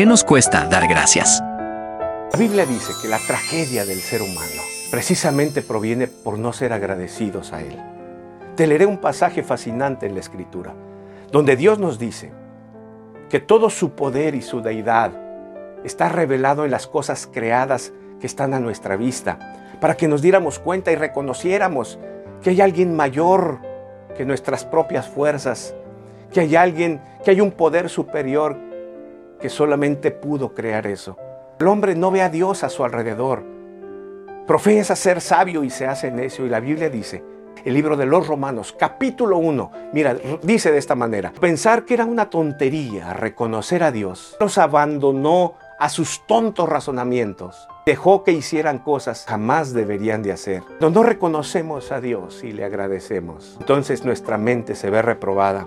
qué nos cuesta dar gracias? La Biblia dice que la tragedia del ser humano precisamente proviene por no ser agradecidos a Él. Te leeré un pasaje fascinante en la Escritura, donde Dios nos dice que todo su poder y su deidad está revelado en las cosas creadas que están a nuestra vista, para que nos diéramos cuenta y reconociéramos que hay alguien mayor que nuestras propias fuerzas, que hay alguien, que hay un poder superior que solamente pudo crear eso. El hombre no ve a Dios a su alrededor. Profesa ser sabio y se hace necio. Y la Biblia dice, el libro de los Romanos, capítulo 1, mira, dice de esta manera, pensar que era una tontería reconocer a Dios, los abandonó a sus tontos razonamientos. Dejó que hicieran cosas jamás deberían de hacer. Cuando no reconocemos a Dios y le agradecemos, entonces nuestra mente se ve reprobada.